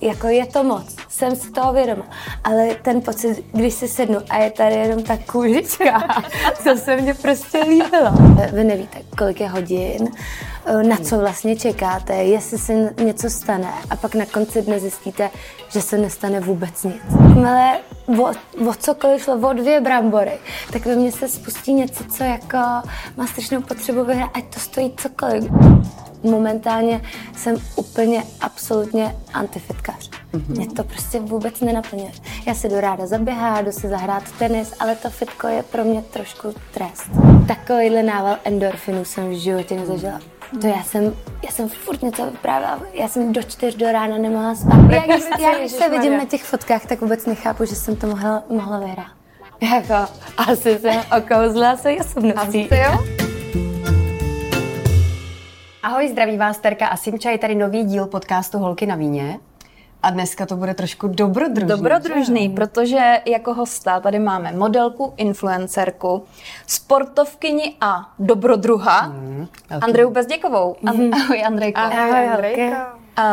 Jako je to moc, jsem si toho vědoma, ale ten pocit, když si sednu a je tady jenom ta kůžička, to se mně prostě líbilo. Vy nevíte, kolik je hodin, na co vlastně čekáte, jestli se něco stane a pak na konci dne zjistíte, že se nestane vůbec nic. Jakmile o, o cokoliv šlo, o dvě brambory, tak ve mně se spustí něco, co jako má strašnou potřebu vyhrát, ať to stojí cokoliv. Momentálně jsem úplně absolutně antifitkař. Mm-hmm. Mě to prostě vůbec nenaplňuje. Já si jdu ráda zaběhat, jdu si zahrát tenis, ale to fitko je pro mě trošku trest. Takovýhle nával endorfinů jsem v životě nezažila. To já jsem, já jsem furt něco vyprávěla, já jsem do čtyř do rána nemohla spát. Já, když, já, když se vidím na těch fotkách, tak vůbec nechápu, že jsem to mohla, mohla vyhrát. Jako, asi jsem okouzla se osobností. Asi jo? Ahoj, zdraví vás Terka a Simča, je tady nový díl podcastu Holky na víně. A dneska to bude trošku dobrodružný. Dobrodružný, protože jako hosta tady máme modelku, influencerku, sportovkyni a dobrodruha mm, okay. Andreju Bezděkovou. Mm. Ahoj Andrejko. Ahoj, Andrejko. Uh,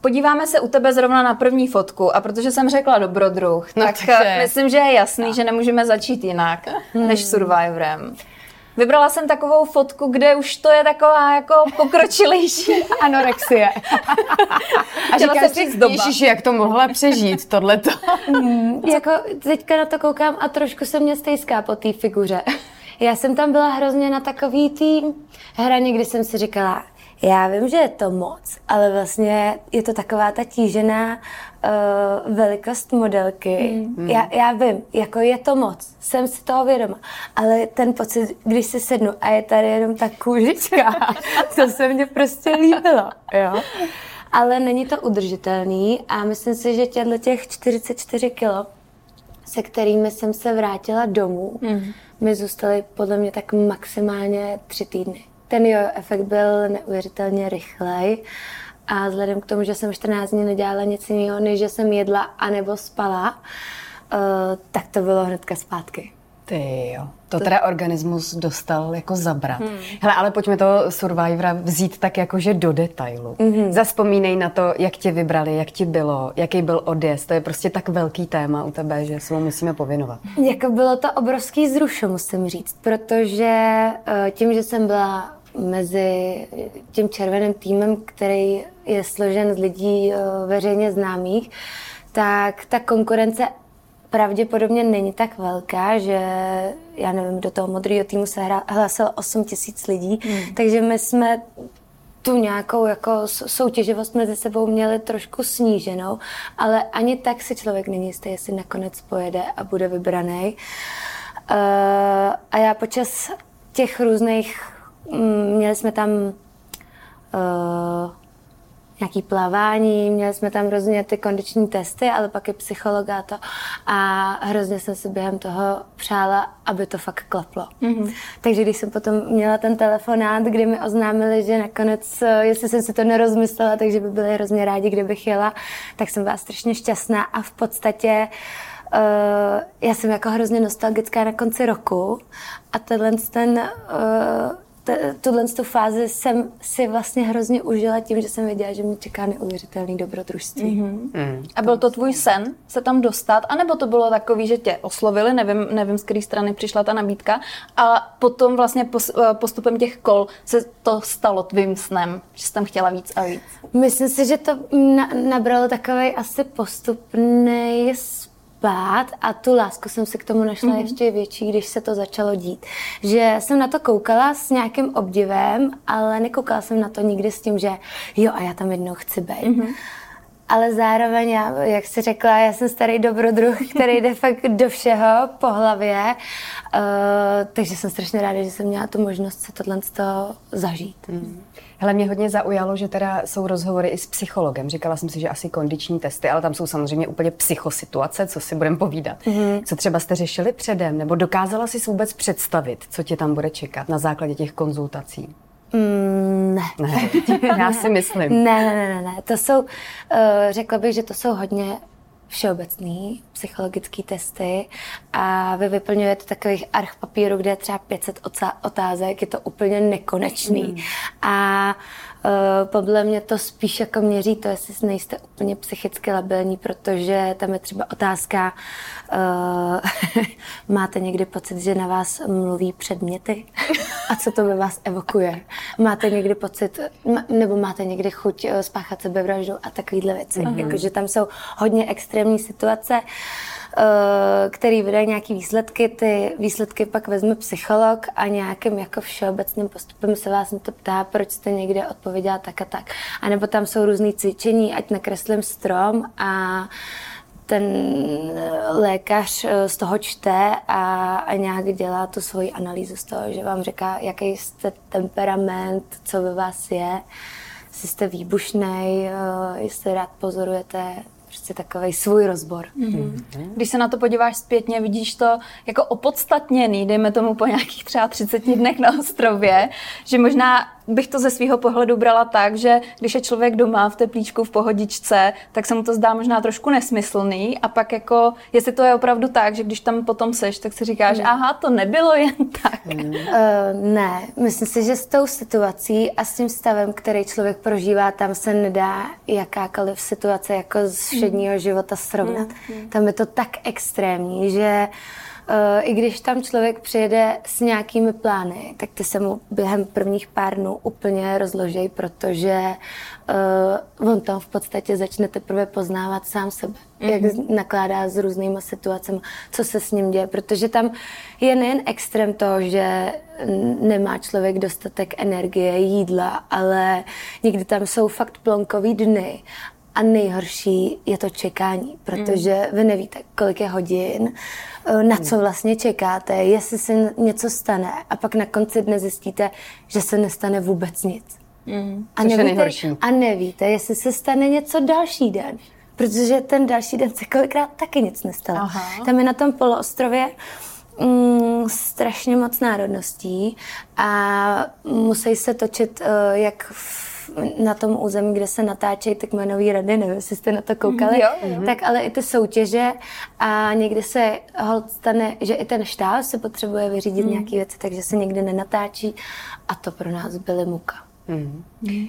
Podíváme se u tebe zrovna na první fotku a protože jsem řekla dobrodruh, no, tak takže... myslím, že je jasný, no. že nemůžeme začít jinak mm. než Survivorem. Vybrala jsem takovou fotku, kde už to je taková jako pokročilejší anorexie. A říká si, ježiš, jak to mohla přežít, tohleto. Mm, jako teďka na to koukám a trošku se mě stejská po té figuře. Já jsem tam byla hrozně na takový tý hraně, kdy jsem si říkala, já vím, že je to moc, ale vlastně je to taková ta tížená uh, velikost modelky. Mm. Já, já vím, jako je to moc, jsem si toho vědoma, ale ten pocit, když si sednu a je tady jenom ta kůžička, to se mně prostě líbilo, jo. Ale není to udržitelný a myslím si, že těchto těch 44 kilo, se kterými jsem se vrátila domů, mm. mi zůstaly podle mě tak maximálně tři týdny ten jo efekt byl neuvěřitelně rychlej. A vzhledem k tomu, že jsem 14 dní nedělala nic jiného, než že jsem jedla anebo spala, uh, tak to bylo hnedka zpátky. Ty jo, to, teda organismus dostal jako zabrat. Hmm. Hele, ale pojďme toho Survivora vzít tak jakože do detailu. Mm-hmm. Zaspomínej na to, jak tě vybrali, jak ti bylo, jaký byl odjezd. To je prostě tak velký téma u tebe, že se mu musíme pověnovat. Jako bylo to obrovský zrušo, musím říct, protože uh, tím, že jsem byla mezi tím červeným týmem, který je složen z lidí eh, veřejně známých, tak ta konkurence pravděpodobně není tak velká, že já nevím, do toho modrého týmu se hlásilo 8 tisíc lidí, hmm. takže my jsme tu nějakou jako soutěživost mezi sebou měli trošku sníženou, ale ani tak si člověk není jistý, jestli nakonec pojede a bude vybraný. Uh, a já počas těch různých Mm, měli jsme tam uh, nějaký plavání, měli jsme tam hrozně ty kondiční testy, ale pak je psycholog a to. A hrozně jsem si během toho přála, aby to fakt klaplo. Mm-hmm. Takže když jsem potom měla ten telefonát, kdy mi oznámili, že nakonec, eh, jestli jsem si to nerozmyslela, takže by byli hrozně rádi, kdybych jela, tak jsem byla strašně šťastná a v podstatě uh, já jsem jako hrozně nostalgická na konci roku a tenhle ten uh, tuhle tu fázi jsem si vlastně hrozně užila tím, že jsem věděla, že mě čeká neuvěřitelný dobrodružství. Mm-hmm. Mm. A byl to tvůj sen se tam dostat, anebo to bylo takový, že tě oslovili, nevím, nevím z které strany přišla ta nabídka, a potom vlastně eh, postupem těch kol se to stalo tvým snem, že jsi tam chtěla víc a víc? Myslím si, že to na, nabralo takový asi postupný spát a tu lásku jsem si k tomu našla mm-hmm. ještě větší, když se to začalo dít. Že jsem na to koukala s nějakým obdivem, ale nekoukala jsem na to nikdy s tím, že jo a já tam jednou chci být. Mm-hmm. Ale zároveň, já, jak jsi řekla, já jsem starý dobrodruh, který jde fakt do všeho po hlavě. Uh, takže jsem strašně ráda, že jsem měla tu možnost se tohle zažít. Mm. Hele, mě hodně zaujalo, že teda jsou rozhovory i s psychologem. Říkala jsem si, že asi kondiční testy, ale tam jsou samozřejmě úplně psychosituace, co si budeme povídat. Mm-hmm. Co třeba jste řešili předem, nebo dokázala si vůbec představit, co tě tam bude čekat na základě těch konzultací? Mm, ne. ne. Já si myslím. Ne, ne, ne, ne. To jsou, uh, řekla bych, že to jsou hodně všeobecný psychologické testy a vy vyplňujete takových arch papíru, kde je třeba 500 otázek, je to úplně nekonečný. Mm. A podle mě to spíš jako měří to, jestli nejste úplně psychicky labilní, protože tam je třeba otázka, uh, máte někdy pocit, že na vás mluví předměty? A co to ve vás evokuje? Máte někdy pocit, nebo máte někdy chuť uh, spáchat sebevraždu a takovýhle věci? Uh-huh. Jakože tam jsou hodně extrémní situace. Eh, který vydají nějaký výsledky, ty výsledky pak vezme psycholog a nějakým jako všeobecným postupem se vás na to ptá, proč jste někde odpověděla tak a tak. A nebo tam jsou různé cvičení, ať nakreslím strom a ten lékař eh, z toho čte a, a nějak dělá tu svoji analýzu z toho, že vám říká, jaký jste temperament, co ve vás je, jestli jste výbušný, eh, jestli rád pozorujete prostě takový svůj rozbor. Mm-hmm. Když se na to podíváš zpětně, vidíš to jako opodstatněný, dejme tomu po nějakých třeba 30 dnech na ostrově, že možná bych to ze svého pohledu brala tak, že když je člověk doma v teplíčku, v pohodičce, tak se mu to zdá možná trošku nesmyslný a pak jako, jestli to je opravdu tak, že když tam potom seš, tak si říkáš, mm. aha, to nebylo jen tak. Mm. Uh, ne, myslím si, že s tou situací a s tím stavem, který člověk prožívá, tam se nedá jakákoliv situace jako z všedního mm. života srovnat. Mm. Tam je to tak extrémní, že uh, i když tam člověk přijede s nějakými plány, tak ty se mu během prvních pár dnů úplně rozloží, protože uh, on tam v podstatě začne teprve poznávat sám sebe, mm-hmm. jak nakládá s různýma situacemi, co se s ním děje, protože tam je nejen extrém toho, že nemá člověk dostatek energie, jídla, ale někdy tam jsou fakt plonkový dny a nejhorší je to čekání, protože vy nevíte, kolik je hodin, eh, na co vlastně čekáte, jestli se něco stane a pak na konci dne zjistíte, že se nestane vůbec nic. Mm, a, nevíte, a nevíte, jestli se stane něco další den. Protože ten další den se kolikrát taky nic nestalo. Aha. Tam je na tom poloostrově mm, strašně moc národností a musí se točit uh, jak v na tom území, kde se natáčejí ty kmenové rady, nevím, jestli jste na to koukali, jo. Mhm. tak ale i ty soutěže a někdy se hold stane, že i ten štáb se potřebuje vyřídit mm. nějaké věci, takže se někdy nenatáčí a to pro nás byly muka. Mm.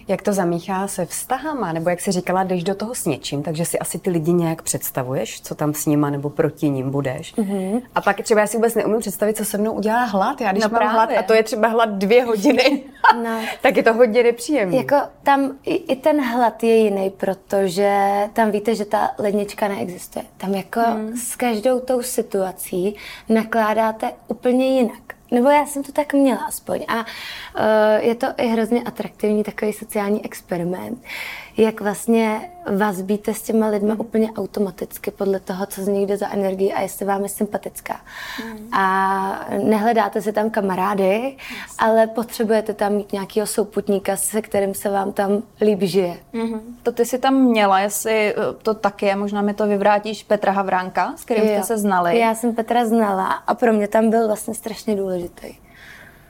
Jak to zamíchá se vztahama? Nebo jak jsi říkala, jdeš do toho s něčím, takže si asi ty lidi nějak představuješ, co tam s nima nebo proti ním budeš. Mm-hmm. A pak třeba já si vůbec neumím představit, co se mnou udělá hlad. Já když no mám právě. hlad a to je třeba hlad dvě hodiny, no. tak je to hodně nepříjemné. Jako tam i, i ten hlad je jiný, protože tam víte, že ta lednička neexistuje. Tam jako mm. s každou tou situací nakládáte úplně jinak. Nebo já jsem to tak měla aspoň. A uh, je to i hrozně atraktivní takový sociální experiment, jak vlastně vazbíte s těma lidma mm. úplně automaticky podle toho, co z nich jde za energii a jestli vám je sympatická. Mm. A nehledáte si tam kamarády, yes. ale potřebujete tam mít nějakého souputníka, se kterým se vám tam líp žije. Mm-hmm. To ty si tam měla, jestli eh, to tak je, možná mi to vyvrátíš Petra Havránka, s kterým jo. jste se znali. Já jsem Petra znala a pro mě tam byl vlastně strašně důležitý.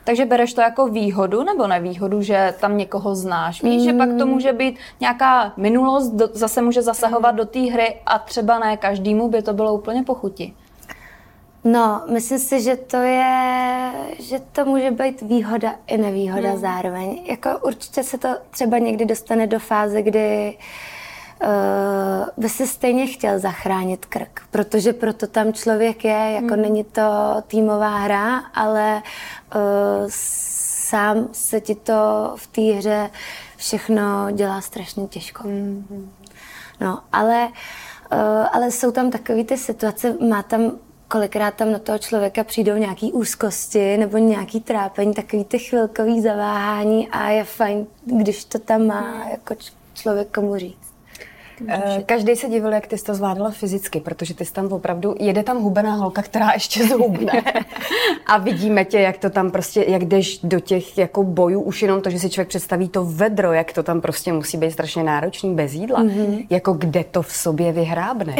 Takže bereš to jako výhodu nebo nevýhodu, že tam někoho znáš? Víš, mm. že pak to mm. může být nějaká minulost, do, zase může zasahovat do té hry a třeba ne každému by to bylo úplně pochuti. No, myslím si, že to je, že to může být výhoda i nevýhoda hmm. zároveň. Jako určitě se to třeba někdy dostane do fáze, kdy uh, by se stejně chtěl zachránit krk, protože proto tam člověk je, jako hmm. není to týmová hra, ale uh, sám se ti to v té hře všechno dělá strašně těžko. Hmm. No, ale, uh, ale jsou tam takové ty situace, má tam kolikrát tam na toho člověka přijdou nějaký úzkosti nebo nějaký trápení, takový ty chvilkový zaváhání a je fajn, když to tam má hmm. jako člověk komu říct. Eh, každý se divil, jak ty jsi to zvládala fyzicky, protože ty jsi tam opravdu, jede tam hubená holka, která ještě zhubne. a vidíme tě, jak to tam prostě, jak jdeš do těch jako bojů, už jenom to, že si člověk představí to vedro, jak to tam prostě musí být strašně náročný bez jídla. Mm-hmm. Jako kde to v sobě vyhrábne.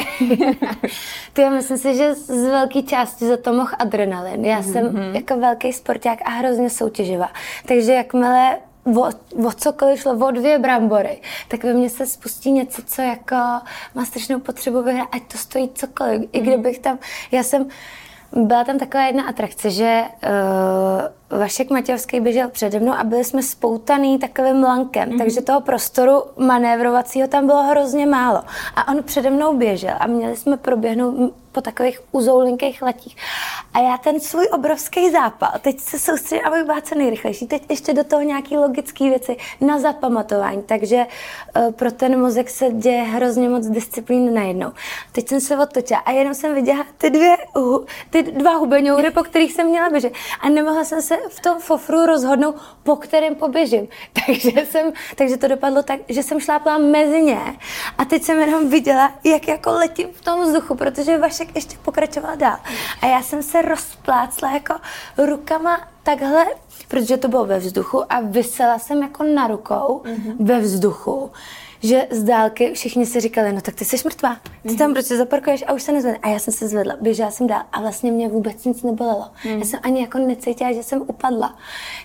ty já myslím si, že z velké části za to mohl adrenalin. Já mm-hmm. jsem jako velký sporták a hrozně soutěživá. Takže jakmile o, o cokoliv šlo, o dvě brambory, tak ve mně se spustí něco, co jako má strašnou potřebu vyhrát, ať to stojí cokoliv. Mm. I kdybych tam, já jsem, byla tam taková jedna atrakce, že uh, Vašek Matějovský běžel přede mnou a byli jsme spoutaný takovým lankem, mm-hmm. takže toho prostoru manévrovacího tam bylo hrozně málo. A on přede mnou běžel a měli jsme proběhnout po takových uzoulinkých letích. A já ten svůj obrovský zápal, teď se soustředím, aby byla co nejrychlejší, teď ještě do toho nějaký logické věci na zapamatování, takže uh, pro ten mozek se děje hrozně moc disciplín najednou. Teď jsem se otočila a jenom jsem viděla ty, dvě, uh, ty dva hubeňoury, po kterých jsem měla běžet. A nemohla jsem se v tom fofru rozhodnout, po kterém poběžím. Takže, jsem, takže to dopadlo tak, že jsem šlápla mezi ně a teď jsem jenom viděla, jak jako letím v tom vzduchu, protože Vašek ještě pokračoval dál. A já jsem se rozplácla jako rukama takhle, protože to bylo ve vzduchu a vysela jsem jako na rukou mm-hmm. ve vzduchu že z dálky všichni si říkali, no tak ty jsi mrtvá, ty tam prostě zaparkuješ a už se nezvedne. A já jsem se zvedla, běžela jsem dál a vlastně mě vůbec nic nebolelo. Mm. Já jsem ani jako necítila, že jsem upadla.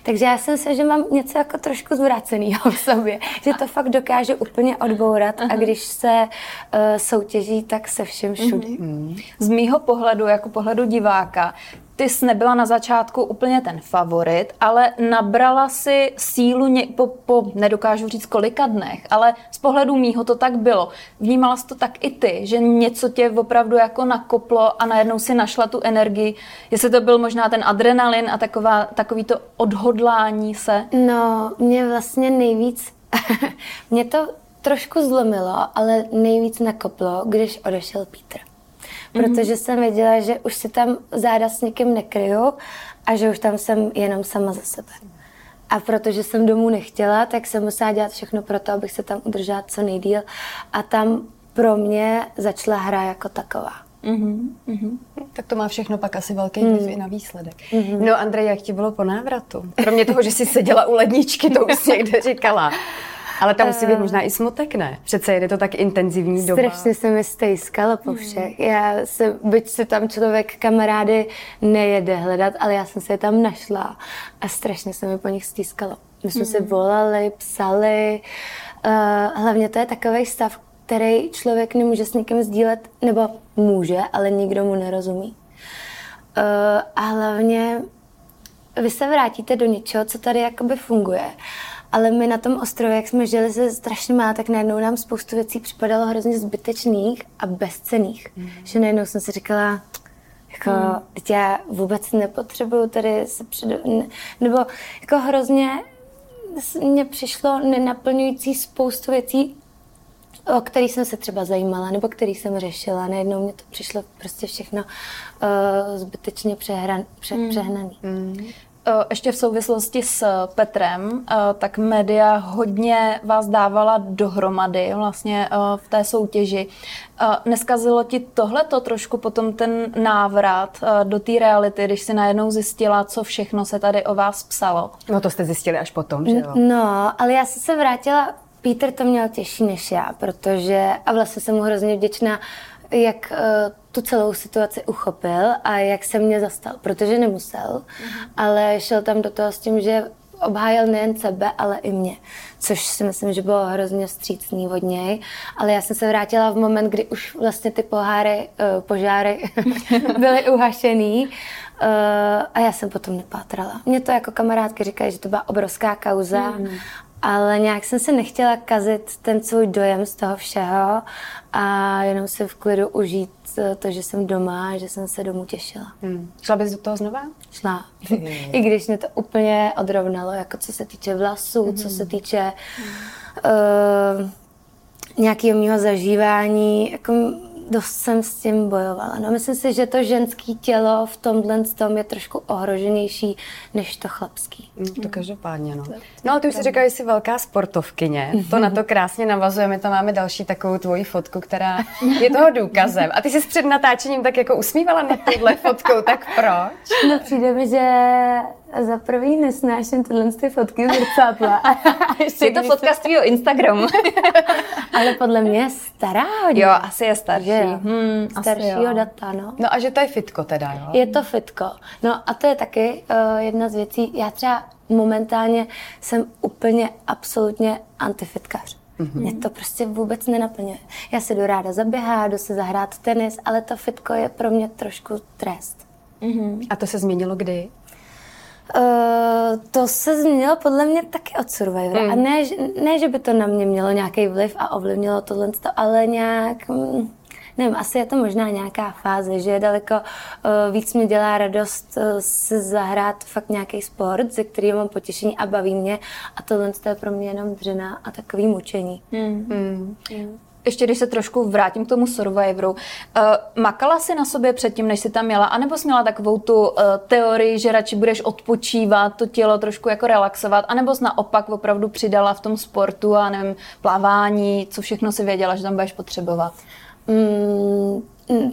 Takže já jsem se, že mám něco jako trošku zvráceného v sobě, že to fakt dokáže úplně odbourat Aha. a když se uh, soutěží, tak se všem všude. Mm. Z mýho pohledu, jako pohledu diváka, ty jsi nebyla na začátku úplně ten favorit, ale nabrala si sílu ně, po, po, nedokážu říct kolika dnech, ale z pohledu mýho to tak bylo. Vnímala jsi to tak i ty, že něco tě opravdu jako nakoplo a najednou si našla tu energii. Jestli to byl možná ten adrenalin a taková, takový to odhodlání se? No, mě vlastně nejvíc, mě to trošku zlomilo, ale nejvíc nakoplo, když odešel Pítr. Mhm. protože jsem věděla, že už si tam záda s někým nekryju a že už tam jsem jenom sama za sebe. A protože jsem domů nechtěla, tak jsem musela dělat všechno pro to, abych se tam udržela co nejdíl. A tam pro mě začala hra jako taková. Mm-hmm, mm-hmm. Tak to má všechno pak asi velký vliv mm. i na výsledek. Mm-hmm. No Andrej, jak ti bylo po návratu? Kromě toho, že jsi seděla u ledničky, to už někde říkala. Ale tam musí být možná i smutek, ne? Přece je to tak intenzivní doba. Strašně se mi stejskalo po všech. Hmm. Já se, byť se tam člověk kamarády nejede hledat, ale já jsem se je tam našla a strašně se mi po nich stýskalo. My jsme hmm. si volali, psali. Uh, hlavně to je takový stav, který člověk nemůže s někým sdílet, nebo může, ale nikdo mu nerozumí. Uh, a hlavně vy se vrátíte do něčeho, co tady jakoby funguje. Ale my na tom ostrově, jak jsme žili se strašně má, tak najednou nám spoustu věcí připadalo hrozně zbytečných a bezcených. Mm. Že najednou jsem si říkala, jako, mm. teď já vůbec nepotřebuju tady se před... Nebo jako hrozně mně přišlo nenaplňující spoustu věcí, o který jsem se třeba zajímala, nebo který jsem řešila. Najednou mě to přišlo prostě všechno uh, zbytečně přehran, pře, mm. přehnaný. Mm. Eh, ještě v souvislosti s Petrem, eh, tak média hodně vás dávala dohromady vlastně eh, v té soutěži. Neskazilo ti tohleto trošku potom ten návrat do té reality, když si najednou zjistila, co všechno se tady o vás psalo? No to jste zjistili až potom, že jo? No, ale já jsem se vrátila, Peter to měl těžší než já, protože, a vlastně jsem mu hrozně vděčná, jak uh, tu celou situaci uchopil a jak se mě zastal, protože nemusel, mm. ale šel tam do toho s tím, že obhájil nejen sebe, ale i mě, což si myslím, že bylo hrozně střícný od něj. Ale já jsem se vrátila v moment, kdy už vlastně ty poháry, uh, požáry byly uhašený uh, a já jsem potom nepátrala. Mě to jako kamarádky říkají, že to byla obrovská kauza mm ale nějak jsem se nechtěla kazit ten svůj dojem z toho všeho a jenom si v klidu užít to, že jsem doma, že jsem se domů těšila. Hmm. Šla bys do toho znova? Šla. I když mě to úplně odrovnalo, jako co se týče vlasů, hmm. co se týče uh, nějakého mého zažívání, jako dost jsem s tím bojovala. No, myslím si, že to ženské tělo v tomhle tom je trošku ohroženější než to chlapský. Mm, to každopádně, no. No ale ty už si říkala, že jsi velká sportovkyně. To na to krásně navazuje. My tam máme další takovou tvoji fotku, která je toho důkazem. A ty jsi před natáčením tak jako usmívala na tuhle fotku, tak proč? No přijde mi, že za prvý nesnáším tyhle ty fotky zrcadla. je to fotka z tvýho Instagramu. Ale podle mě je stará hodně. Jo, asi je starší. Že Hmm, Staršího data, no. No a že to je fitko teda, jo? Je to fitko. No a to je taky uh, jedna z věcí. Já třeba momentálně jsem úplně absolutně antifitkař. Mm-hmm. Mě to prostě vůbec nenaplňuje. Já si jdu ráda zaběhat, jdu se zahrát tenis, ale to fitko je pro mě trošku trest. Mm-hmm. A to se změnilo kdy? Uh, to se změnilo podle mě taky od Survivora. Mm. A ne, ne, že by to na mě mělo nějaký vliv a ovlivnilo tohle, ale nějak... Mm, nevím, asi je to možná nějaká fáze, že daleko uh, víc mě dělá radost uh, se zahrát fakt nějaký sport, ze kterého mám potěšení a baví mě a tohle je pro mě jenom dřena a takový mučení. Mm. Mm. Mm ještě když se trošku vrátím k tomu Survivoru, uh, makala si na sobě předtím, než si tam měla, anebo jsi měla takovou tu uh, teorii, že radši budeš odpočívat, to tělo trošku jako relaxovat, anebo jsi naopak opravdu přidala v tom sportu a nevím, plavání, co všechno si věděla, že tam budeš potřebovat? Mm,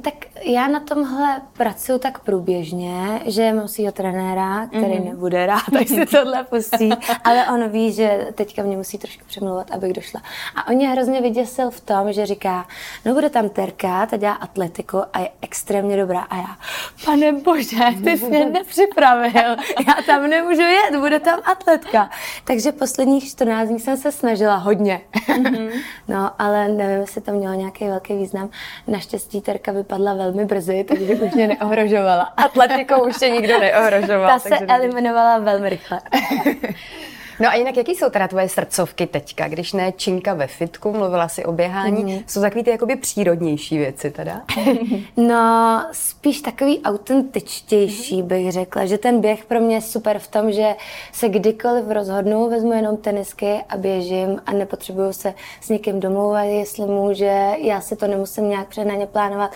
tak já na tomhle pracuji tak průběžně, že mám svého trenéra, který mm-hmm. nebude rád, tak si tohle pustí, ale on ví, že teďka mě musí trošku přemlouvat, abych došla. A on mě hrozně vyděsil v tom, že říká, no bude tam Terka, ta dělá atletiku a je extrémně dobrá. A já, pane bože, ty jsi mě nepřipravil, já tam nemůžu jet, bude tam atletka. Takže posledních 14 dní jsem se snažila hodně. Mm-hmm. no, ale nevím, jestli to mělo nějaký velký význam. Naštěstí Terka Terka vypadla velmi brzy, takže už mě neohrožovala. Atletikou už tě nikdo neohrožoval. Ta se eliminovala velmi rychle. No a jinak, jaký jsou teda tvoje srdcovky teďka, když ne činka ve fitku, mluvila si o běhání, mm. jsou takový ty jakoby přírodnější věci teda? no, spíš takový autentičtější bych řekla, že ten běh pro mě je super v tom, že se kdykoliv rozhodnu, vezmu jenom tenisky a běžím a nepotřebuju se s někým domlouvat, jestli může, já si to nemusím nějak přehnaně plánovat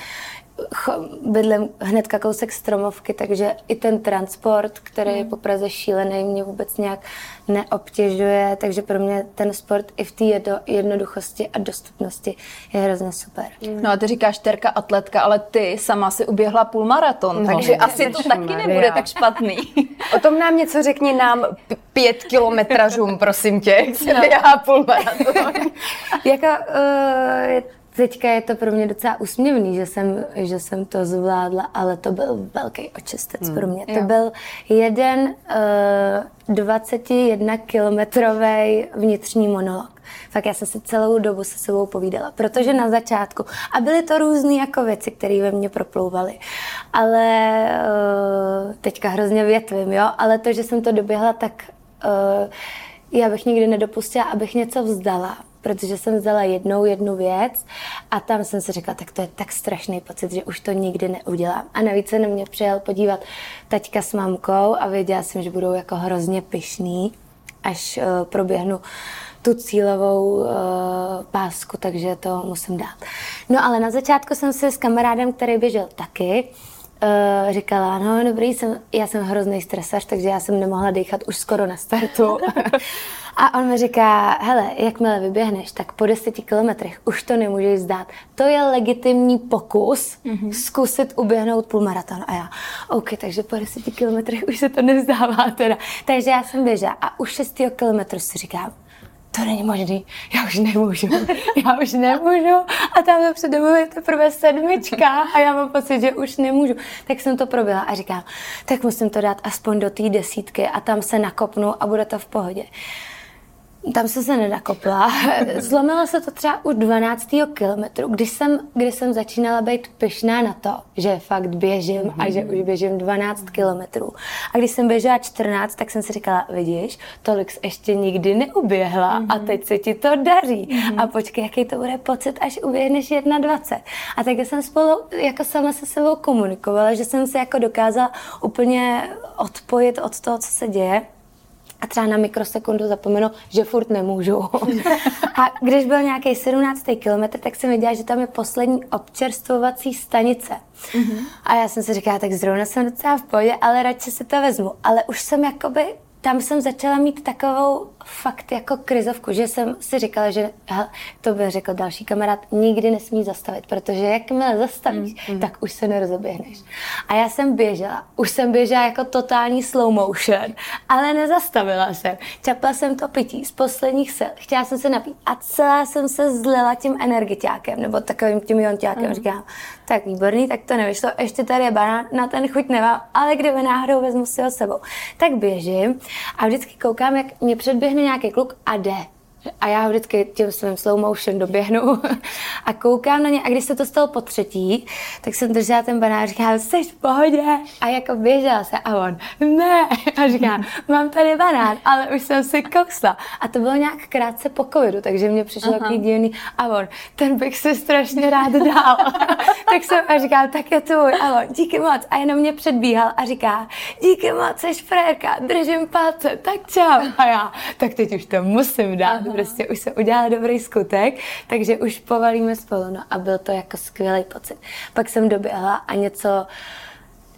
bydlím hnedka kousek stromovky, takže i ten transport, který je po Praze šílený, mě vůbec nějak neobtěžuje, takže pro mě ten sport i v té jednoduchosti a dostupnosti je hrozně super. Mm. No a ty říkáš terka atletka, ale ty sama si uběhla půlmaraton, no, takže asi to taky Maria. nebude tak špatný. o tom nám něco řekni nám pět kilometražům, prosím tě, jak se no. půlmaraton. jako, uh, Teďka je to pro mě docela úsměvný, že jsem, že jsem to zvládla, ale to byl velký očistec hmm. pro mě. Jo. To byl jeden uh, 21 kilometrový vnitřní monolog. Fakt já jsem si celou dobu se sebou povídala, protože na začátku, a byly to různé jako věci, které ve mně proplouvaly, ale uh, teďka hrozně větvím, jo, ale to, že jsem to doběhla, tak uh, já bych nikdy nedopustila, abych něco vzdala protože jsem vzala jednou jednu věc a tam jsem si řekla, tak to je tak strašný pocit, že už to nikdy neudělám. A navíc se na mě přijel podívat taťka s mamkou a věděla jsem, že budou jako hrozně pyšný, až uh, proběhnu tu cílovou uh, pásku, takže to musím dát. No ale na začátku jsem si s kamarádem, který běžel taky, uh, říkala, no dobrý, jsem, já jsem hrozný stresař, takže já jsem nemohla dýchat už skoro na startu. A on mi říká, hele, jakmile vyběhneš, tak po deseti kilometrech už to nemůžeš zdát. To je legitimní pokus mm-hmm. zkusit uběhnout půlmaraton. A já, OK, takže po deseti kilometrech už se to nevzdává teda. Takže já jsem běžela a už šestého kilometru si říkám, to není možný, já už nemůžu, já už nemůžu a tam přede mnou je teprve sedmička a já mám pocit, že už nemůžu. Tak jsem to probila a říkám, tak musím to dát aspoň do té desítky a tam se nakopnu a bude to v pohodě. Tam jsem se nenakopla. Zlomilo se to třeba u 12. kilometru, když jsem, kdy jsem začínala být pyšná na to, že fakt běžím mm-hmm. a že už běžím 12 kilometrů. A když jsem běžela 14, tak jsem si říkala, vidíš, tolik jsi ještě nikdy neuběhla mm-hmm. a mhm. teď se ti to daří. Mm-hmm. A počkej, jaký to bude pocit, až uběhneš 21. A tak jsem spolu jako sama se sebou komunikovala, že jsem se jako dokázala úplně odpojit od toho, co se děje a třeba na mikrosekundu zapomenu, že furt nemůžu. a když byl nějaký 17. kilometr, tak jsem viděla, že tam je poslední občerstvovací stanice. Mm-hmm. A já jsem si říkala, tak zrovna jsem docela v pohodě, ale radši si to vezmu. Ale už jsem jakoby tam jsem začala mít takovou fakt jako krizovku, že jsem si říkala, že hele, to by řekl další kamarád, nikdy nesmí zastavit, protože jakmile zastavíš, mm, mm. tak už se nerozoběhneš. A já jsem běžela, už jsem běžela jako totální slow motion, ale nezastavila jsem. Čapla jsem to pití z posledních sil, chtěla jsem se napít a celá jsem se zlila tím energiťákem, nebo takovým tím jonťákem. Mm. Říkám, tak výborný, tak to nevyšlo, ještě tady je banán, na ten chuť nemám, ale kdyby náhodou vezmu si ho sebou. Tak běžím a vždycky koukám, jak mě předběhne nějaký kluk a jde A já ho vždycky tím svým slow motion doběhnu a koukám na ně. A když se to stalo po třetí, tak jsem držela ten banán a říkám, jsi v pohodě. A jako běžela se a on, ne. A říkám, mám tady banán, ale už jsem si kousla. A to bylo nějak krátce po covidu, takže mě přišlo takový divný. A on, ten bych si strašně rád dal. tak jsem a říkám, tak je tvůj. A on, díky moc. A jenom mě předbíhal a říká, díky moc, jsi frérka, držím palce, tak čau. A já, tak teď už to musím dát. Aha. Prostě už se udělal dobrý skutek, takže už povalíme spolu. No a byl to jako skvělý pocit. Pak jsem doběhla a něco,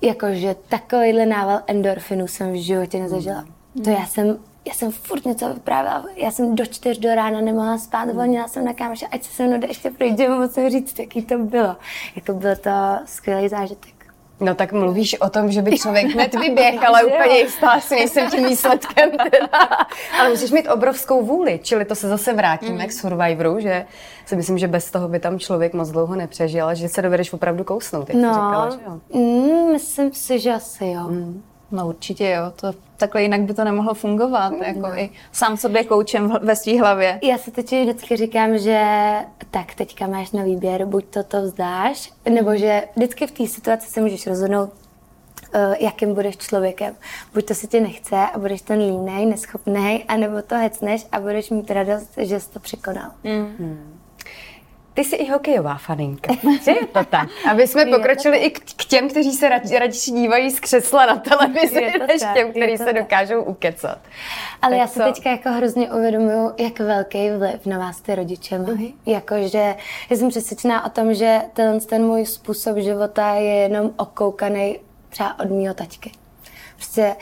jakože takovýhle nával endorfinů jsem v životě nezažila. Mm. To já jsem já jsem furt něco vyprávěla, já jsem do čtyř do rána nemohla spát, volnila jsem na kámoše, ať se se mnou jde ještě projít, že musím říct, jaký to bylo. Jako byl to skvělý zážitek. No tak mluvíš o tom, že by člověk hned vyběh, ale úplně jistá si nejsem tím výsledkem. Teda. Ale musíš mít obrovskou vůli, čili to se zase vrátíme mm. k Survivoru, že si myslím, že bez toho by tam člověk moc dlouho nepřežil, že se dovedeš opravdu kousnout, jak no, říkala, že jo? Mm, myslím si, že asi jo. Mm. No určitě jo, to takhle jinak by to nemohlo fungovat, mm, jako no. i sám sobě koučem ve své hlavě. Já se teď vždycky říkám, že tak teďka máš na výběr, buď to to vzdáš, nebo že vždycky v té situaci se můžeš rozhodnout, uh, jakým budeš člověkem. Buď to se ti nechce a budeš ten línej, neschopný, anebo to hecneš a budeš mít radost, že jsi to překonal. Mm. Ty jsi i hokejová faninka, že je to tak? Aby jsme pokročili i k těm, kteří se radši dívají z křesla na televizi, než tak, těm, kteří se tak. dokážou ukecat. Ale tak já si co? teďka jako hrozně uvědomuju, jak velký vliv na vás ty rodiče mají. Uh-huh. Jakože já jsem přesvědčená o tom, že ten, ten můj způsob života je jenom okoukaný třeba od mýho taťky. Prostě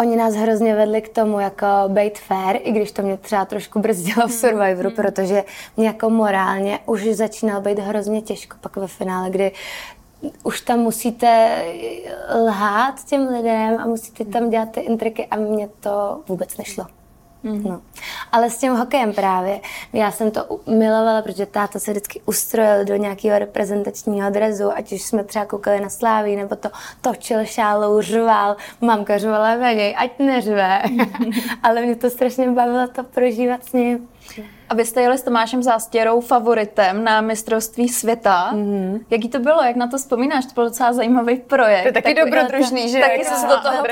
Oni nás hrozně vedli k tomu, jako být fair, i když to mě třeba trošku brzdilo v Survivoru, mm. protože mě jako morálně už začínal být hrozně těžko pak ve finále, kdy už tam musíte lhát těm lidem a musíte tam dělat ty intriky a mně to vůbec nešlo. Mm. No. Ale s tím hokejem právě. Já jsem to milovala, protože táta se vždycky ustrojil do nějakého reprezentačního drezu, ať už jsme třeba koukali na Sláví, nebo to točil šálou, řval, mamka řvala na něj, ať neřve. Ale mě to strašně bavilo to prožívat s ním. A vy jste jeli s Tomášem Zástěrou favoritem na mistrovství světa. Mm-hmm. Jaký to bylo? Jak na to vzpomínáš? To byl docela zajímavý projekt. To je taky dobrodružný, že? Taky se do toho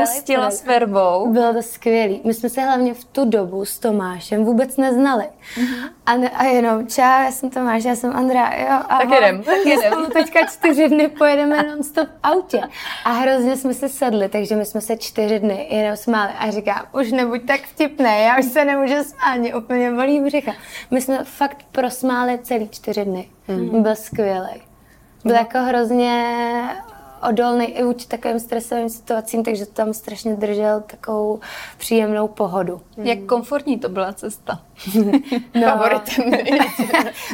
pustila s verbou. Bylo to skvělý. My jsme se hlavně v tu dobu s Tomášem vůbec neznali. Mm-hmm. A, ne, a jenom, čau, já jsem Tomáš, já jsem Andrea, jo, ahoj. Tak jedem, tak jedem. teďka čtyři dny pojedeme non-stop v autě. A hrozně jsme se sedli, takže my jsme se čtyři dny jenom smáli. A říkám, už nebuď tak vtipné, já už se nemůžu smát, mě úplně bolí břicha. My jsme fakt prosmáli celý čtyři dny. Mm. Byl skvělý. Byl mm. jako hrozně odolný i vůči takovým stresovým situacím, takže tam strašně držel takovou příjemnou pohodu. Jak komfortní to byla cesta? no,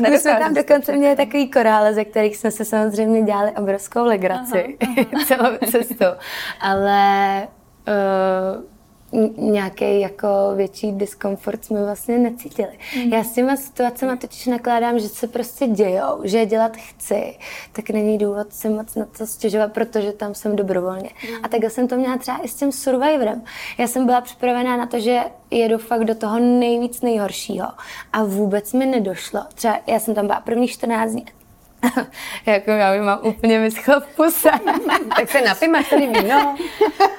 My jsme tam dokonce měli takový korále, ze kterých jsme se samozřejmě dělali obrovskou legraci aha, aha. celou cestu. Ale uh, nějaký jako větší diskomfort jsme vlastně necítili. Mm. Já s těma situacemi totiž nakládám, že se prostě dějou, že je dělat chci, tak není důvod si moc na to stěžovat, protože tam jsem dobrovolně. Mm. A takhle jsem to měla třeba i s tím Survivorem. Já jsem byla připravená na to, že jedu fakt do toho nejvíc nejhoršího a vůbec mi nedošlo. Třeba já jsem tam byla první 14 dní jako já bych mám úplně vyschlo v puse. tak se napij, máš tady víno.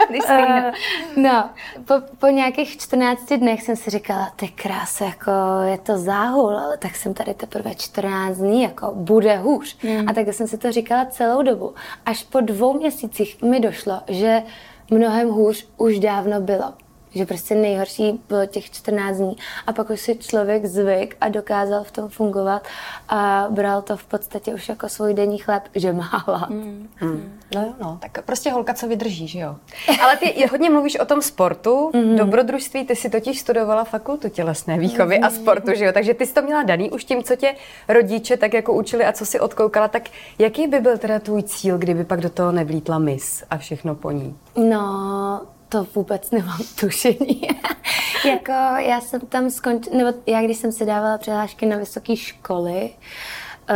uh, no, po, po nějakých 14 dnech jsem si říkala, ty krása, jako je to záhul, ale tak jsem tady teprve 14 dní, jako bude hůř. Mm. A tak jsem si to říkala celou dobu. Až po dvou měsících mi došlo, že mnohem hůř už dávno bylo že prostě nejhorší bylo těch 14 dní. A pak už si člověk zvyk a dokázal v tom fungovat a bral to v podstatě už jako svůj denní chléb, že má hlad. Mm. Mm. No jo, no, tak prostě holka, co vydrží, že jo. Ale ty hodně mluvíš o tom sportu, mm. dobrodružství, ty si totiž studovala fakultu tělesné výchovy mm. a sportu, že jo, takže ty jsi to měla daný už tím, co tě rodiče tak jako učili a co si odkoukala, tak jaký by byl teda tvůj cíl, kdyby pak do toho nevlítla mis a všechno po ní? No, to vůbec nemám tušení. jako já jsem tam skončila, nebo já když jsem si dávala přihlášky na vysoké školy, uh,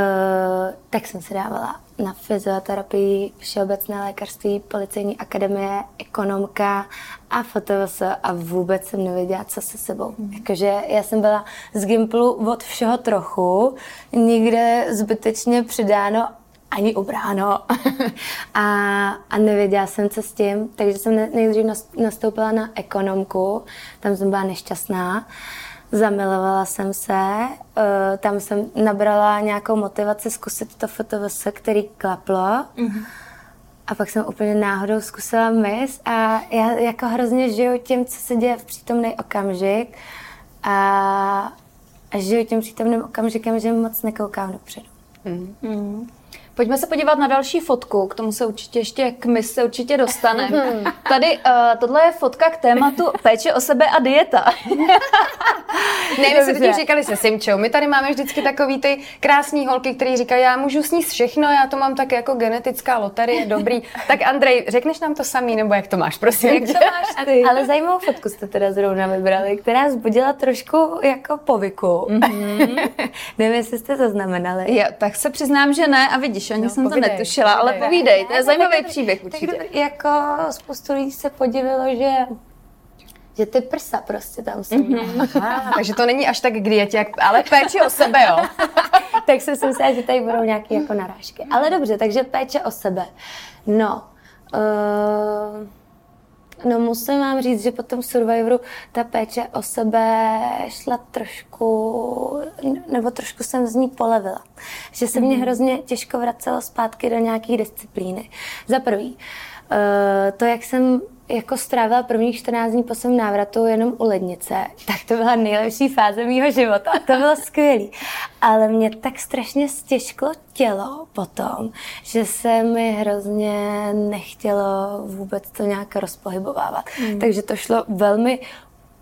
tak jsem se dávala na fyzioterapii, všeobecné lékařství, policejní akademie, ekonomka a fotovos a vůbec jsem nevěděla, co se sebou. Mm. Jakože já jsem byla z Gimplu od všeho trochu, nikde zbytečně přidáno ani ubráno a, a nevěděla jsem, co s tím, takže jsem nejdřív nastoupila na ekonomku, tam jsem byla nešťastná Zamilovala jsem se, uh, tam jsem nabrala nějakou motivaci zkusit to fotovose, který klaplo. Mm-hmm. A pak jsem úplně náhodou zkusila mis a já jako hrozně žiju tím, co se děje v přítomný okamžik a, a žiju tím přítomným okamžikem, že moc nekoukám dopředu. Mm. Pojďme se podívat na další fotku, k tomu se určitě ještě, k my se určitě dostaneme. Tady, uh, tohle je fotka k tématu péče o sebe a dieta. ne, my jsme totiž říkali se Simčou, my tady máme vždycky takový ty krásní holky, které říkají, já můžu sníst všechno, já to mám tak jako genetická loterie, dobrý. Tak Andrej, řekneš nám to samý, nebo jak to máš, prosím? Jak to máš ty? Ale zajímavou fotku jste teda zrovna vybrali, která zbudila trošku jako povyku. Mm-hmm. Nevím, jestli jste to znamenali. Jo, tak se přiznám, že ne a vidíš, ani no, jsem povídej, to netušila, povídej. ale povídej, to je zajímavý příběh určitě. Tak, jako spoustu lidí se podivilo, že že ty prsa prostě tam jsou. Mm-hmm. Aha, takže to není až tak k dietě, jak, ale péče o sebe, jo. tak jsem si myslela, že tady budou nějaké jako narážky. Ale dobře, takže péče o sebe. No, uh, No musím vám říct, že po tom Survivoru ta péče o sebe šla trošku, nebo trošku jsem z ní polevila. Že se mě mhm. hrozně těžko vracelo zpátky do nějakých disciplíny. Za prvý, eh, to, jak jsem jako strávila prvních 14 dní po svém návratu jenom u lednice, tak to byla nejlepší fáze mého života. To bylo skvělé. Ale mě tak strašně stěžklo tělo potom, že se mi hrozně nechtělo vůbec to nějak rozpohybovávat. Mm. Takže to šlo velmi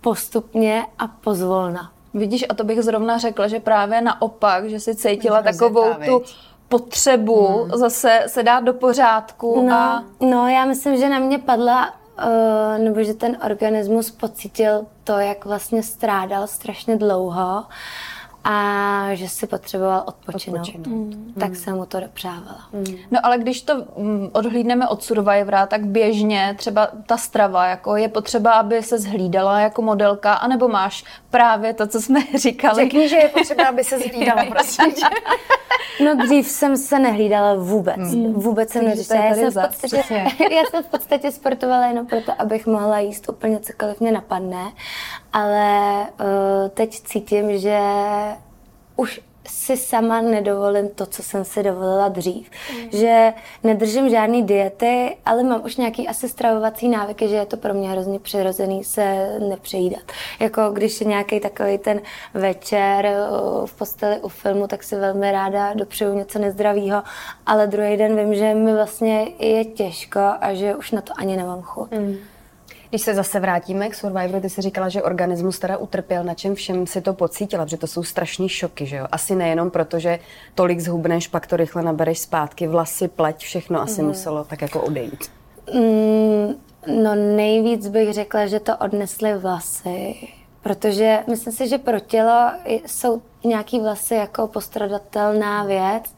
postupně a pozvolna. Vidíš, a to bych zrovna řekla, že právě naopak, že si cítila takovou tu potřebu hmm. zase se dát do pořádku. No, a... no, já myslím, že na mě padla Uh, nebo že ten organismus pocítil to, jak vlastně strádal strašně dlouho a že si potřeboval odpočinout. odpočinout. Mm. Tak mm. jsem mu to dopřávala. Mm. No ale když to mm, odhlídneme od Survivora, tak běžně třeba ta strava, jako je potřeba, aby se zhlídala jako modelka, anebo máš právě to, co jsme říkali. Řekni, že je potřeba, aby se zhlídala, prosím No dřív jsem se nehlídala vůbec. Mm. Vůbec jsem neřešila. Já, jsem v podstatě, já jsem v podstatě sportovala jenom proto, abych mohla jíst úplně cokoliv mě napadne. Ale uh, teď cítím, že už si sama nedovolím to, co jsem si dovolila dřív. Mm. Že nedržím žádný diety, ale mám už nějaký asi stravovací návyky, že je to pro mě hrozně přirozený se nepřejídat. Jako když je nějaký takový ten večer v posteli u filmu, tak si velmi ráda dopřeju něco nezdravého, ale druhý den vím, že mi vlastně je těžko a že už na to ani nemám chuť. Mm. Když se zase vrátíme k Survivoru, ty jsi říkala, že organismus teda utrpěl, na čem všem si to pocítila, že to jsou strašní šoky, že jo? Asi nejenom proto, že tolik zhubneš, pak to rychle nabereš zpátky, vlasy, pleť, všechno asi mm. muselo tak jako odejít. Mm, no nejvíc bych řekla, že to odnesly vlasy, protože myslím si, že pro tělo jsou nějaký vlasy jako postradatelná věc,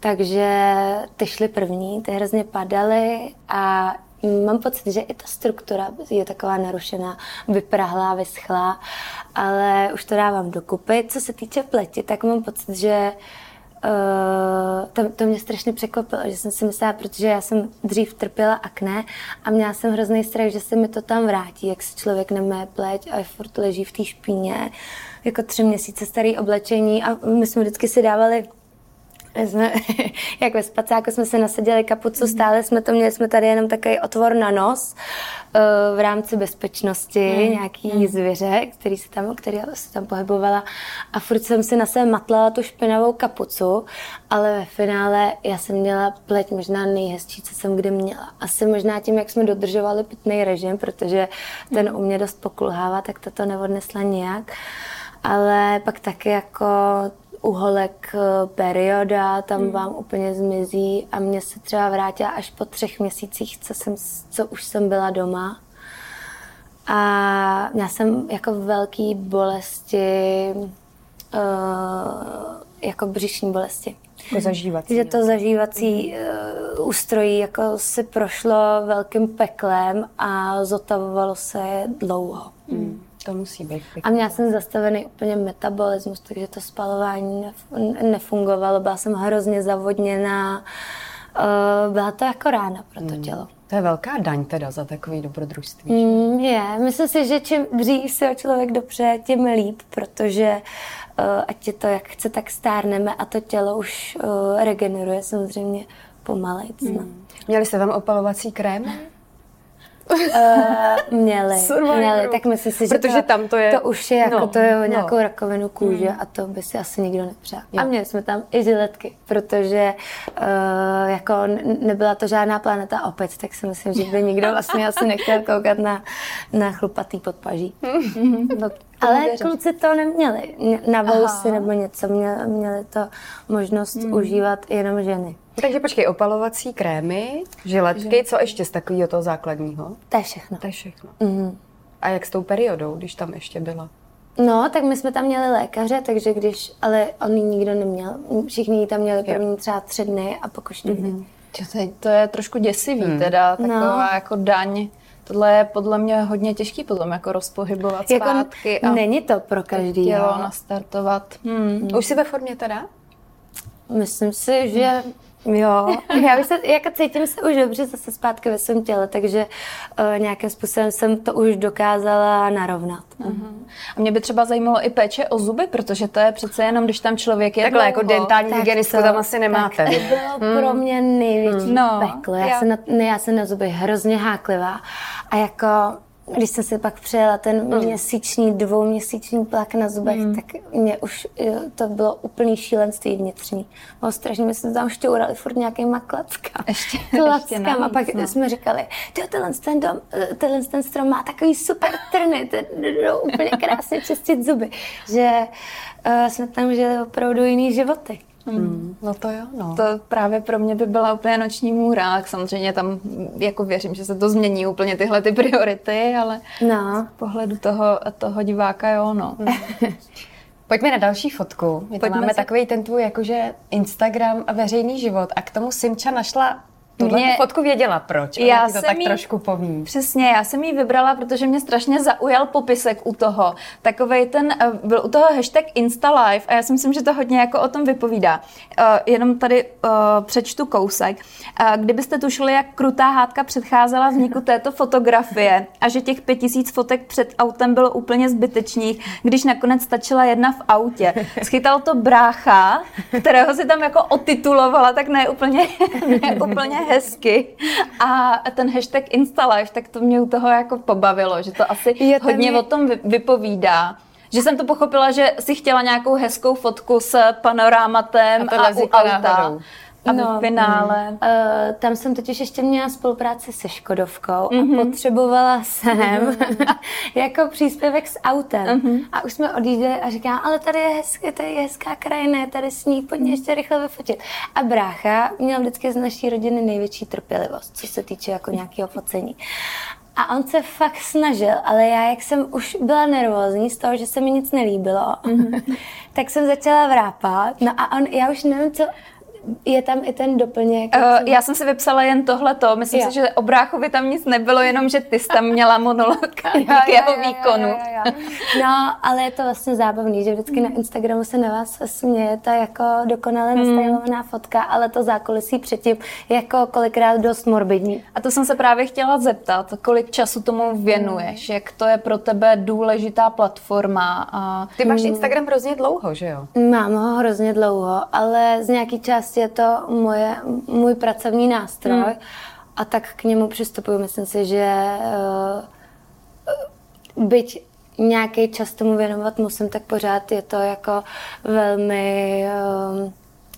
takže ty šly první, ty hrozně padaly a Mám pocit, že i ta struktura je taková narušená, vyprahlá, vyschlá, ale už to dávám dokupy. Co se týče pleti, tak mám pocit, že Uh, to, to mě strašně překvapilo, že jsem si myslela, protože já jsem dřív trpěla akné a měla jsem hrozný strach, že se mi to tam vrátí, jak se člověk nemé pleť a furt leží v té špíně, jako tři měsíce starý oblečení a my jsme vždycky si dávali jsme, jak ve spacáku jsme se nasadili kapucu, stále jsme to měli, jsme tady jenom takový otvor na nos eh, v rámci bezpečnosti, mm. nějaký mm. zvěře, který se tam, který se tam pohybovala a furt jsem si na sebe matlala tu špinavou kapucu, ale ve finále já jsem měla pleť možná nejhezčí, co jsem kdy měla. Asi možná tím, jak jsme dodržovali pitný režim, protože ten u mě dost pokulhává, tak toto neodnesla nijak. Ale pak taky jako uholek eh, perioda, tam hmm. vám úplně zmizí a mě se třeba vrátila až po třech měsících, co, jsem, co už jsem byla doma. A měla jsem jako velký bolesti, uh, jako břišní bolesti. Jako zažívací. Že to zažívací uh, ústrojí jako si prošlo velkým peklem a zotavovalo se dlouho. Mm. To musí být. Pěkný. A měla jsem zastavený úplně metabolismus, takže to spalování nef- nefungovalo. Byla jsem hrozně zavodněná. Uh, byla to jako rána pro to tělo. To je velká daň teda za takový dobrodružství. Mm, je, myslím si, že čím dřív se o člověk dobře, tím líp, protože uh, ať je to jak chce, tak stárneme a to tělo už uh, regeneruje samozřejmě pomalejc. No. Měli jste tam opalovací krém? Uh, měli, Survivoru. měli, tak myslím si, že Protože to, tam to je- to už je jako no, to je no. nějakou rakovinu kůže a to by si asi nikdo nepřál. A měli jsme tam i žiletky, protože uh, jako nebyla to žádná planeta opět, tak si myslím, že by nikdo vlastně asi nechtěl koukat na, na chlupatý podpaží. no, ale věřím. kluci to neměli, na vousy nebo něco, měli, měli to možnost užívat jenom ženy. Takže počkej, opalovací krémy, žiletky, co ještě z takového toho základního? To je všechno. To je všechno. Mhm. A jak s tou periodou, když tam ještě byla? No, tak my jsme tam měli lékaře, takže když, ale on ji nikdo neměl. Všichni ji tam měli první třeba tři dny a dny. Že To je, to je trošku děsivý teda, taková No. jako daň. Tohle je podle mě hodně těžký potom jako rozpohybovat Jako zpátky a není to pro každý. tělo nastartovat. Hmm. Už jsi ve formě teda? Myslím si, že jo. Já bych se, jako cítím se už dobře zase zpátky ve svém těle, takže uh, nějakým způsobem jsem to už dokázala narovnat. A mě by třeba zajímalo i péče o zuby, protože to je přece jenom, když tam člověk je Takhle, jako dlouho. dentální Tak hygienistku to- tam asi nemáte. Tak to bylo pro mě největší No, peklo. Já, já- jsem na, ne, já jsem na zuby hrozně háklivá. A jako, když jsem si pak přijela ten měsíční, dvouměsíční plak na zubech, tak mě už jo, to bylo úplný šílenství vnitřní. Bylo strašně, my jsme tam šťourali furt nějakýma klackama. Ještě- Klackama. ještě a pak no. jsme říkali, tyjo, tenhle ten, dom, tenhle ten strom má takový super trny, ten jdou úplně krásně čistit zuby. Že uh, jsme tam žili opravdu jiný životy. Hmm, No to jo, no. To právě pro mě by byla úplně noční můra, samozřejmě tam jako věřím, že se to změní úplně tyhle ty priority, ale No. z pohledu toho, toho diváka jo, no. Pojďme na další fotku. My tam Pojďme máme si- takový ten tvůj jakože Instagram a veřejný život a k tomu Simča našla tuhle Mě- tu fotku věděla proč. Ona Já ti to jsem tak jí- trošku poví. Přesně, já jsem ji vybrala, protože mě strašně zaujal popisek u toho. Takovej ten, eh, byl u toho hashtag InstaLive a já si myslím, že to hodně jako o tom vypovídá. Uh, jenom tady uh, přečtu kousek. Uh, kdybyste tušili, jak krutá hádka předcházela vzniku této fotografie a že těch pět tisíc fotek před autem bylo úplně zbytečných, když nakonec stačila jedna v autě. Schytal to brácha, kterého si tam jako otitulovala, tak ne úplně, ne úplně hezky. A ten hashtag InstaLife, tak to mě u toho jako pobavilo, že to asi Je hodně mě- o tom vy- vypovídá. Že jsem to pochopila, že si chtěla nějakou hezkou fotku s panorámatem A a, u auta. náhodou. A No. v finále... Uh, tam jsem totiž ještě měla spolupráci se Škodovkou Mhm. a potřebovala jsem jako příspěvek s autem. Mhm. A už jsme odjížděli a říkám, ale tady je, hezké, tady je hezká krajina, tady sníh, pojď mě Mhm. ještě rychle vyfotit. A brácha měl vždycky z naší rodiny největší trpělivost, co se týče jako nějakého focení. A on se fakt snažil, ale já, jak jsem už byla nervózní z toho, že se mi nic nelíbilo, Mhm. tak jsem začala vrápat. No a on, já už nevím, co, je tam i ten doplněk. Uh, jsem- já jsem si vypsala jen tohleto. Myslím Jo. si, že o bráchovi tam nic nebylo, jenom že ty jsi tam měla monolog k jeho jo, jo, výkonu. jo, jo. No, ale je to vlastně zábavný, že vždycky na Instagramu se na vás směje ta jako dokonale nastylovaná fotka, ale to zákulisí předtím jako kolikrát dost morbidní. A to jsem se právě chtěla zeptat, kolik času tomu věnuješ, jak to je pro tebe důležitá platforma. A... Ty máš Instagram hrozně dlouho, že jo? Mám ho hrozně dlouho, ale z nějaký části je to moje, můj pracovní nástroj a tak k němu přistupuji. Myslím si, že uh, byť nějaký čas tomu věnovat musím, tak pořád je to jako velmi um,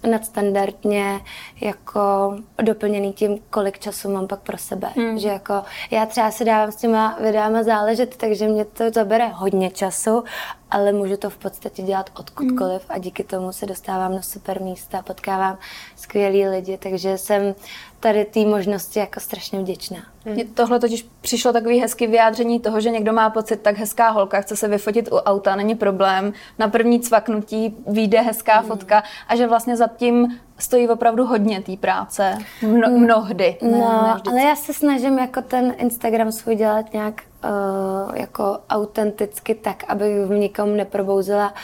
nadstandardně jako doplněný tím, kolik času mám pak pro sebe. Hmm. Že jako já třeba si dávám s těma videama záležet, takže mě to zabere hodně času, ale můžu to v podstatě dělat odkudkoliv a díky tomu se dostávám na super místa, potkávám skvělý lidi, takže jsem tady té možnosti jako strašně vděčná. Mně tohle totiž přišlo takový hezký vyjádření toho, že někdo má pocit, tak hezká holka, chce se vyfotit u auta, není problém. Na první cvaknutí vyjde hezká mm. fotka a že vlastně za tím stojí opravdu hodně té práce. Mno, mnohdy. No, ne, ale já se snažím jako ten Instagram svůj dělat nějak uh, jako autenticky tak, abych v nikom neprobouzela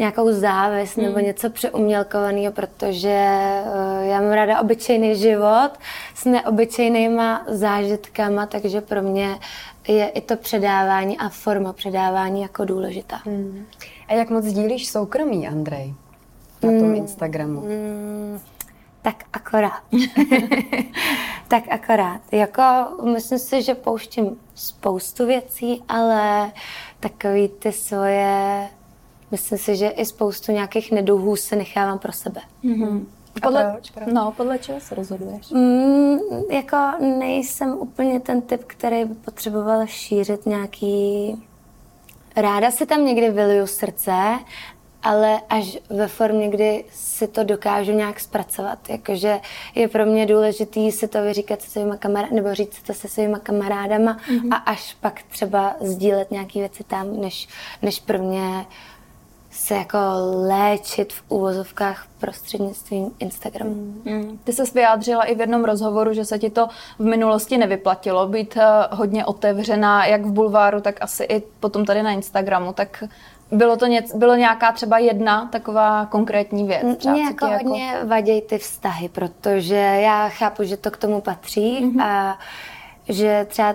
nějakou závist hmm. nebo něco přeumělkovaného, protože uh, já mám ráda obyčejný život s neobyčejnýma zážitkama, takže pro mě je i to předávání a forma předávání jako důležitá. Hmm. A jak moc sdílíš soukromí, Andrej, na tom hmm. Instagramu? Hmm. Tak akorát. tak akorát. Jako, myslím si, že pouštím spoustu věcí, ale takový ty svoje myslím si, že i spoustu nějakých neduhů se nechávám pro sebe. Mm-hmm. Podle, proč, proč? No, podle čeho se rozhoduješ? Mm, jako nejsem úplně ten typ, který by potřeboval šířit nějaký... Ráda si tam někdy vyluju srdce, ale až ve formě, kdy si to dokážu nějak zpracovat. Jakože je pro mě důležitý si to vyříkat se svýma kamarádama, nebo říct si to se svýma kamarádama mm-hmm. a až pak třeba sdílet nějaké věci tam, než, než pro mě se jako léčit v úvozovkách prostřednictvím Instagramu. Mm. Ty se vyjádřila i v jednom rozhovoru, že se ti to v minulosti nevyplatilo být uh, hodně otevřená, jak v bulváru, tak asi i potom tady na Instagramu. Tak bylo to něco, bylo nějaká třeba jedna taková konkrétní věc? Třeba, Mě jako hodně jako... vadějí ty vztahy, protože já chápu, že to k tomu patří mm-hmm. a že třeba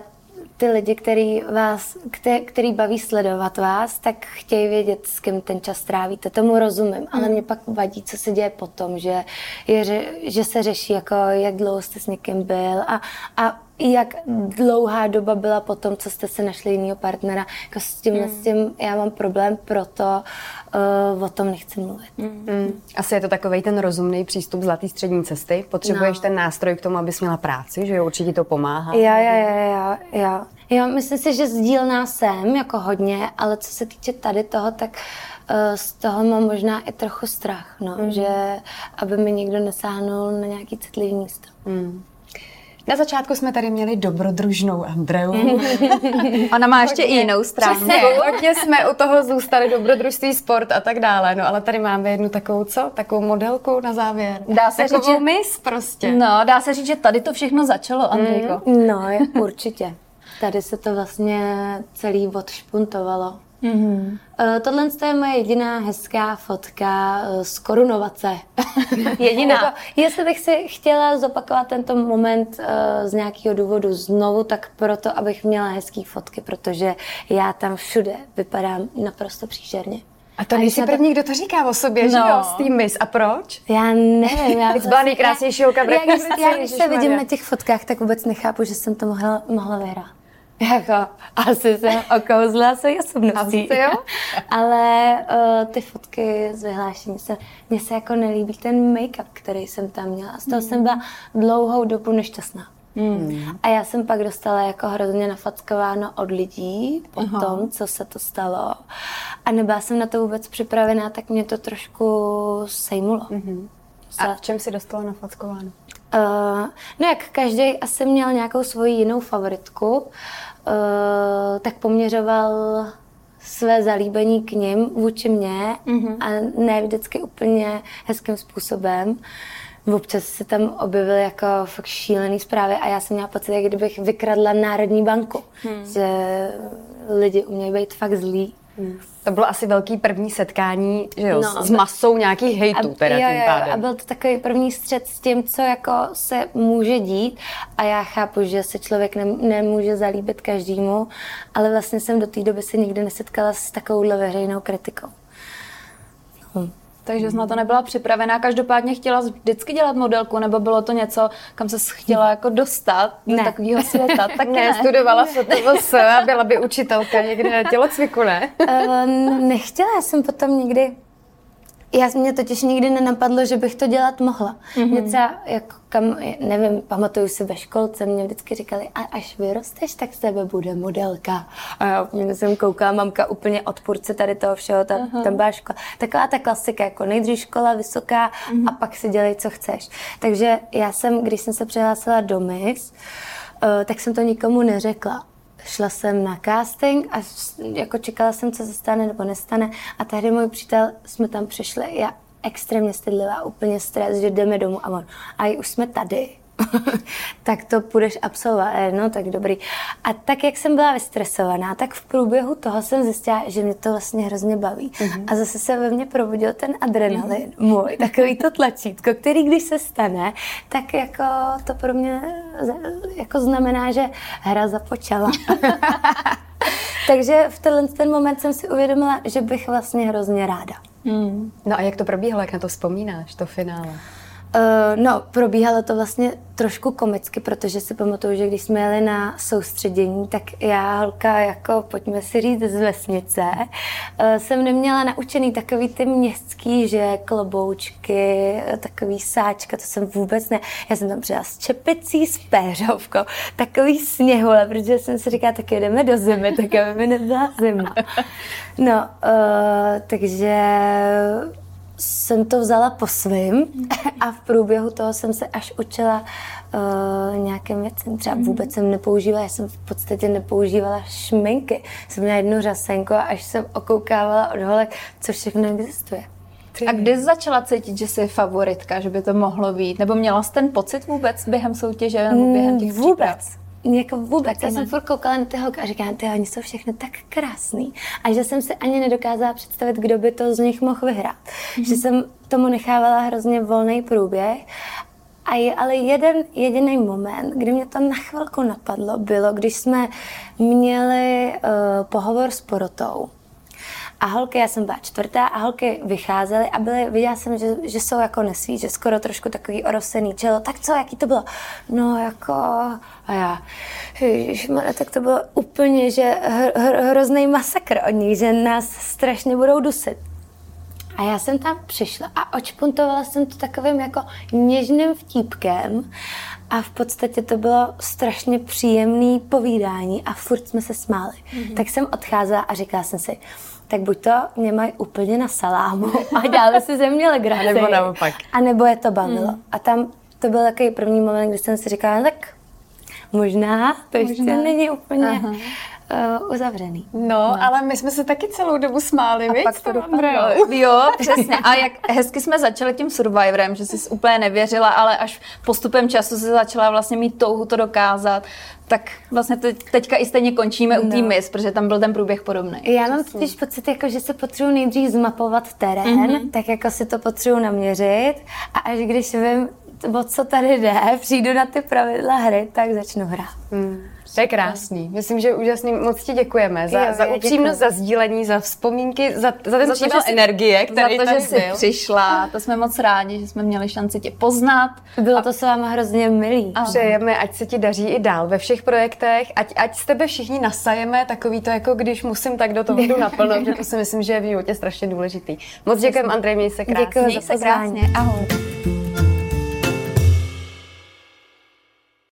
ty lidi, který, vás, který, který baví sledovat vás, tak chtějí vědět, s kým ten čas trávíte. Tomu rozumím, ale hmm. mě pak vadí, co se děje potom, že, je, že se řeší, jako, jak dlouho jste s někým byl a, a jak dlouhá doba byla po tom, co jste se našli jiného partnera. Jako s tím, mm. s tím já mám problém, proto uh, o tom nechci mluvit. Mm. Mm. Asi je to takový ten rozumný přístup zlatý střední cesty. Potřebuješ no. ten nástroj k tomu, abys měla práci, že jo, určitě to pomáhá. Já, já, já, já, já. Jo, myslím si, že sdílná jsem jako hodně, ale co se týče tady toho, tak uh, z toho mám možná i trochu strach, no, mm. že aby mi někdo nesáhnul na nějaký citlivý místo. Mm. Na začátku jsme tady měli dobrodružnou Andreu. Ona má ještě hodně, jinou stránku. Hodně jsme u toho zůstali, dobrodružství, sport a tak dále. No ale tady máme jednu takovou, co? Takovou modelku na závěr. Dá se takovou říct, že... mis prostě. No, dá se říct, že tady to všechno začalo, Andrejko. Mm, no, určitě. Tady se to vlastně celý odšpuntovalo. Mm-hmm. Uh, tohle je moje jediná hezká fotka uh, z korunovace. jediná. jako, jestli bych si chtěla zopakovat tento moment uh, z nějakého důvodu znovu, tak proto, abych měla hezké fotky, protože já tam všude vypadám naprosto příšerně. A to nejsi první, to... kdo to říká o sobě, no. že jo? S tím mis. A proč? Já nevím. Já byla nejkrásnější holka v Já, když, já, když se vidím na těch fotkách, tak vůbec nechápu, že jsem to mohla, mohla vyhrát. Jako, asi jsem okouzla svoji osobností. Asi jo? Ale uh, ty fotky z vyhlášení se, mně se jako nelíbí ten make-up, který jsem tam měla. Z toho mm. jsem byla dlouhou dobu nešťastná. Mm. A já jsem pak dostala jako hrozně nafackováno od lidí po Aha. tom, co se to stalo. A nebyla jsem na to vůbec připravená, tak mě to trošku sejmulo. Mm-hmm. A v čem si dostala nafackováno? Uh, no jak každý asi měl nějakou svoji jinou favoritku, uh, tak poměřoval své zalíbení k ním vůči mně mm-hmm. a ne vždycky úplně hezkým způsobem. Občas se tam objevily jako fakt šílený zprávy a já jsem měla pocit, jak kdybych vykradla Národní banku. Hmm. Že lidi umějí být fakt zlí. To bylo asi velký první setkání že jo, no, s masou nějakých hejtů a, teda jo, tím pádem. A byl to takový první střed s tím, co jako se může dít a já chápu, že se člověk ne, nemůže zalíbit každému, ale vlastně jsem do té doby se nikdy nesetkala s takovouhle veřejnou kritikou. Takže jsi na to nebyla připravená. Každopádně chtěla vždycky dělat modelku, nebo bylo to něco, kam se chtěla jako dostat do takového světa? Tak ne, studovala FTVS a byla by učitelka někde tělocviku, ne? Uh, nechtěla, já jsem potom někdy já mě totiž nikdy nenapadlo, že bych to dělat mohla. Mm-hmm. Mě třeba, jako kam, nevím, pamatuju si ve školce, mě vždycky říkali, a až vyrosteš, tak z tebe bude modelka. A já úplně jsem koukala, mamka úplně odpůrce tady toho všeho, ta, uh-huh. tam byla škola. Taková ta klasika, jako nejdřív škola vysoká uh-huh. a pak si dělej, co chceš. Takže já jsem, když jsem se přihlásila do MIS, uh, tak jsem to nikomu neřekla šla jsem na casting a jako čekala jsem, co se stane nebo nestane. A tehdy můj přítel, jsme tam přišli, já extrémně stydlivá, úplně stres, že jdeme domů a on, a už jsme tady. tak to půjdeš absolvovat. Eh, no, tak dobrý. A tak, jak jsem byla vystresovaná, tak v průběhu toho jsem zjistila, že mě to vlastně hrozně baví. Mm-hmm. A zase se ve mně probudil ten adrenalin, mm-hmm. můj, takový to tlačítko, který když se stane, tak jako to pro mě jako znamená, že hra započala. Takže v tenhle ten moment jsem si uvědomila, že bych vlastně hrozně ráda. Mm. No a jak to probíhalo, jak na to vzpomínáš, to finále? Uh, no, probíhalo to vlastně trošku komicky, protože si pamatuju, že když jsme jeli na soustředění, tak já, holka, jako pojďme si říct z vesnice, uh, jsem neměla naučený takový ty městský, že kloboučky, takový sáčka, to jsem vůbec ne. Já jsem tam přijela s čepicí, s péřovkou, takový sněhule, protože jsem si říkala, tak jdeme do zimy, tak aby mi nebyla zima. No, uh, takže jsem to vzala po svým a v průběhu toho jsem se až učila uh, nějakým věcem. Třeba mhm. vůbec jsem nepoužívala, já jsem v podstatě nepoužívala šminky. Jsem měla jednu řasenku a až jsem okoukávala od holek, co všechno existuje. A kdy jsi začala cítit, že jsi favoritka, že by to mohlo být? Nebo měla jsi ten pocit vůbec během soutěže nebo během těch Vůbec. Příprav? Jako vůbec. Já jsem furt koukala na ty holky a říkám, ty oni jsou všechny tak krásný. A že jsem si ani nedokázala představit, kdo by to z nich mohl vyhrát. Mm-hmm. Že jsem tomu nechávala hrozně volný průběh. A je ale jeden jediný moment, kdy mě to na chvilku napadlo, bylo, když jsme měli uh, pohovor s porotou. A holky, já jsem byla čtvrtá a holky vycházely a byly, viděla jsem, že, že jsou jako nesví, že skoro trošku takový orosený čelo. Tak co, jaký to bylo? No jako, a já, ježišmarja, tak to bylo úplně, že hr, hr, hrozný masakr od nich, že nás strašně budou dusit. A já jsem tam přišla a očpuntovala jsem to takovým jako něžným vtípkem a v podstatě to bylo strašně příjemné povídání a furt jsme se smáli. Mm-hmm. Tak jsem odcházela a říkala jsem si, tak buď to mě mají úplně na salámu a dále si ze mě legraci. a nebo naopak. A nebo je to bavilo. Mm. A tam to byl takový první moment, kdy jsem si říkala, no tak možná to možná. ještě není úplně... Aha uh, uzavřený. No, no, ale my jsme se taky celou dobu smáli, A víc, pak to dopadlo. Jo, přesně. A jak hezky jsme začali tím Survivorem, že jsi úplně nevěřila, ale až postupem času se začala vlastně mít touhu to dokázat, tak vlastně teď, teďka i stejně končíme u té no. mis, protože tam byl ten průběh podobný. Já mám totiž pocit, jako, že se potřebuji nejdřív zmapovat terén, mm-hmm. tak jako si to potřebuji naměřit a až když vím, o co tady jde, přijdu na ty pravidla hry, tak začnu hrát. Mm. To je krásný. Myslím, že úžasný. Moc ti děkujeme za, jo, za upřímnost, za sdílení, za vzpomínky, za, za ten příběh energie, který za to, že jsi byl. přišla. To jsme moc rádi, že jsme měli šanci tě poznat. Bylo a... to s váma hrozně milý. A přejeme, ať se ti daří i dál ve všech projektech, ať, ať z tebe všichni nasajeme, takový to, jako když musím, tak do toho jdu naplno, že to si myslím, že je v životě strašně důležitý. Moc děkujeme, Andrej, měj se krásně. Děkuji za pozvání. Ahoj.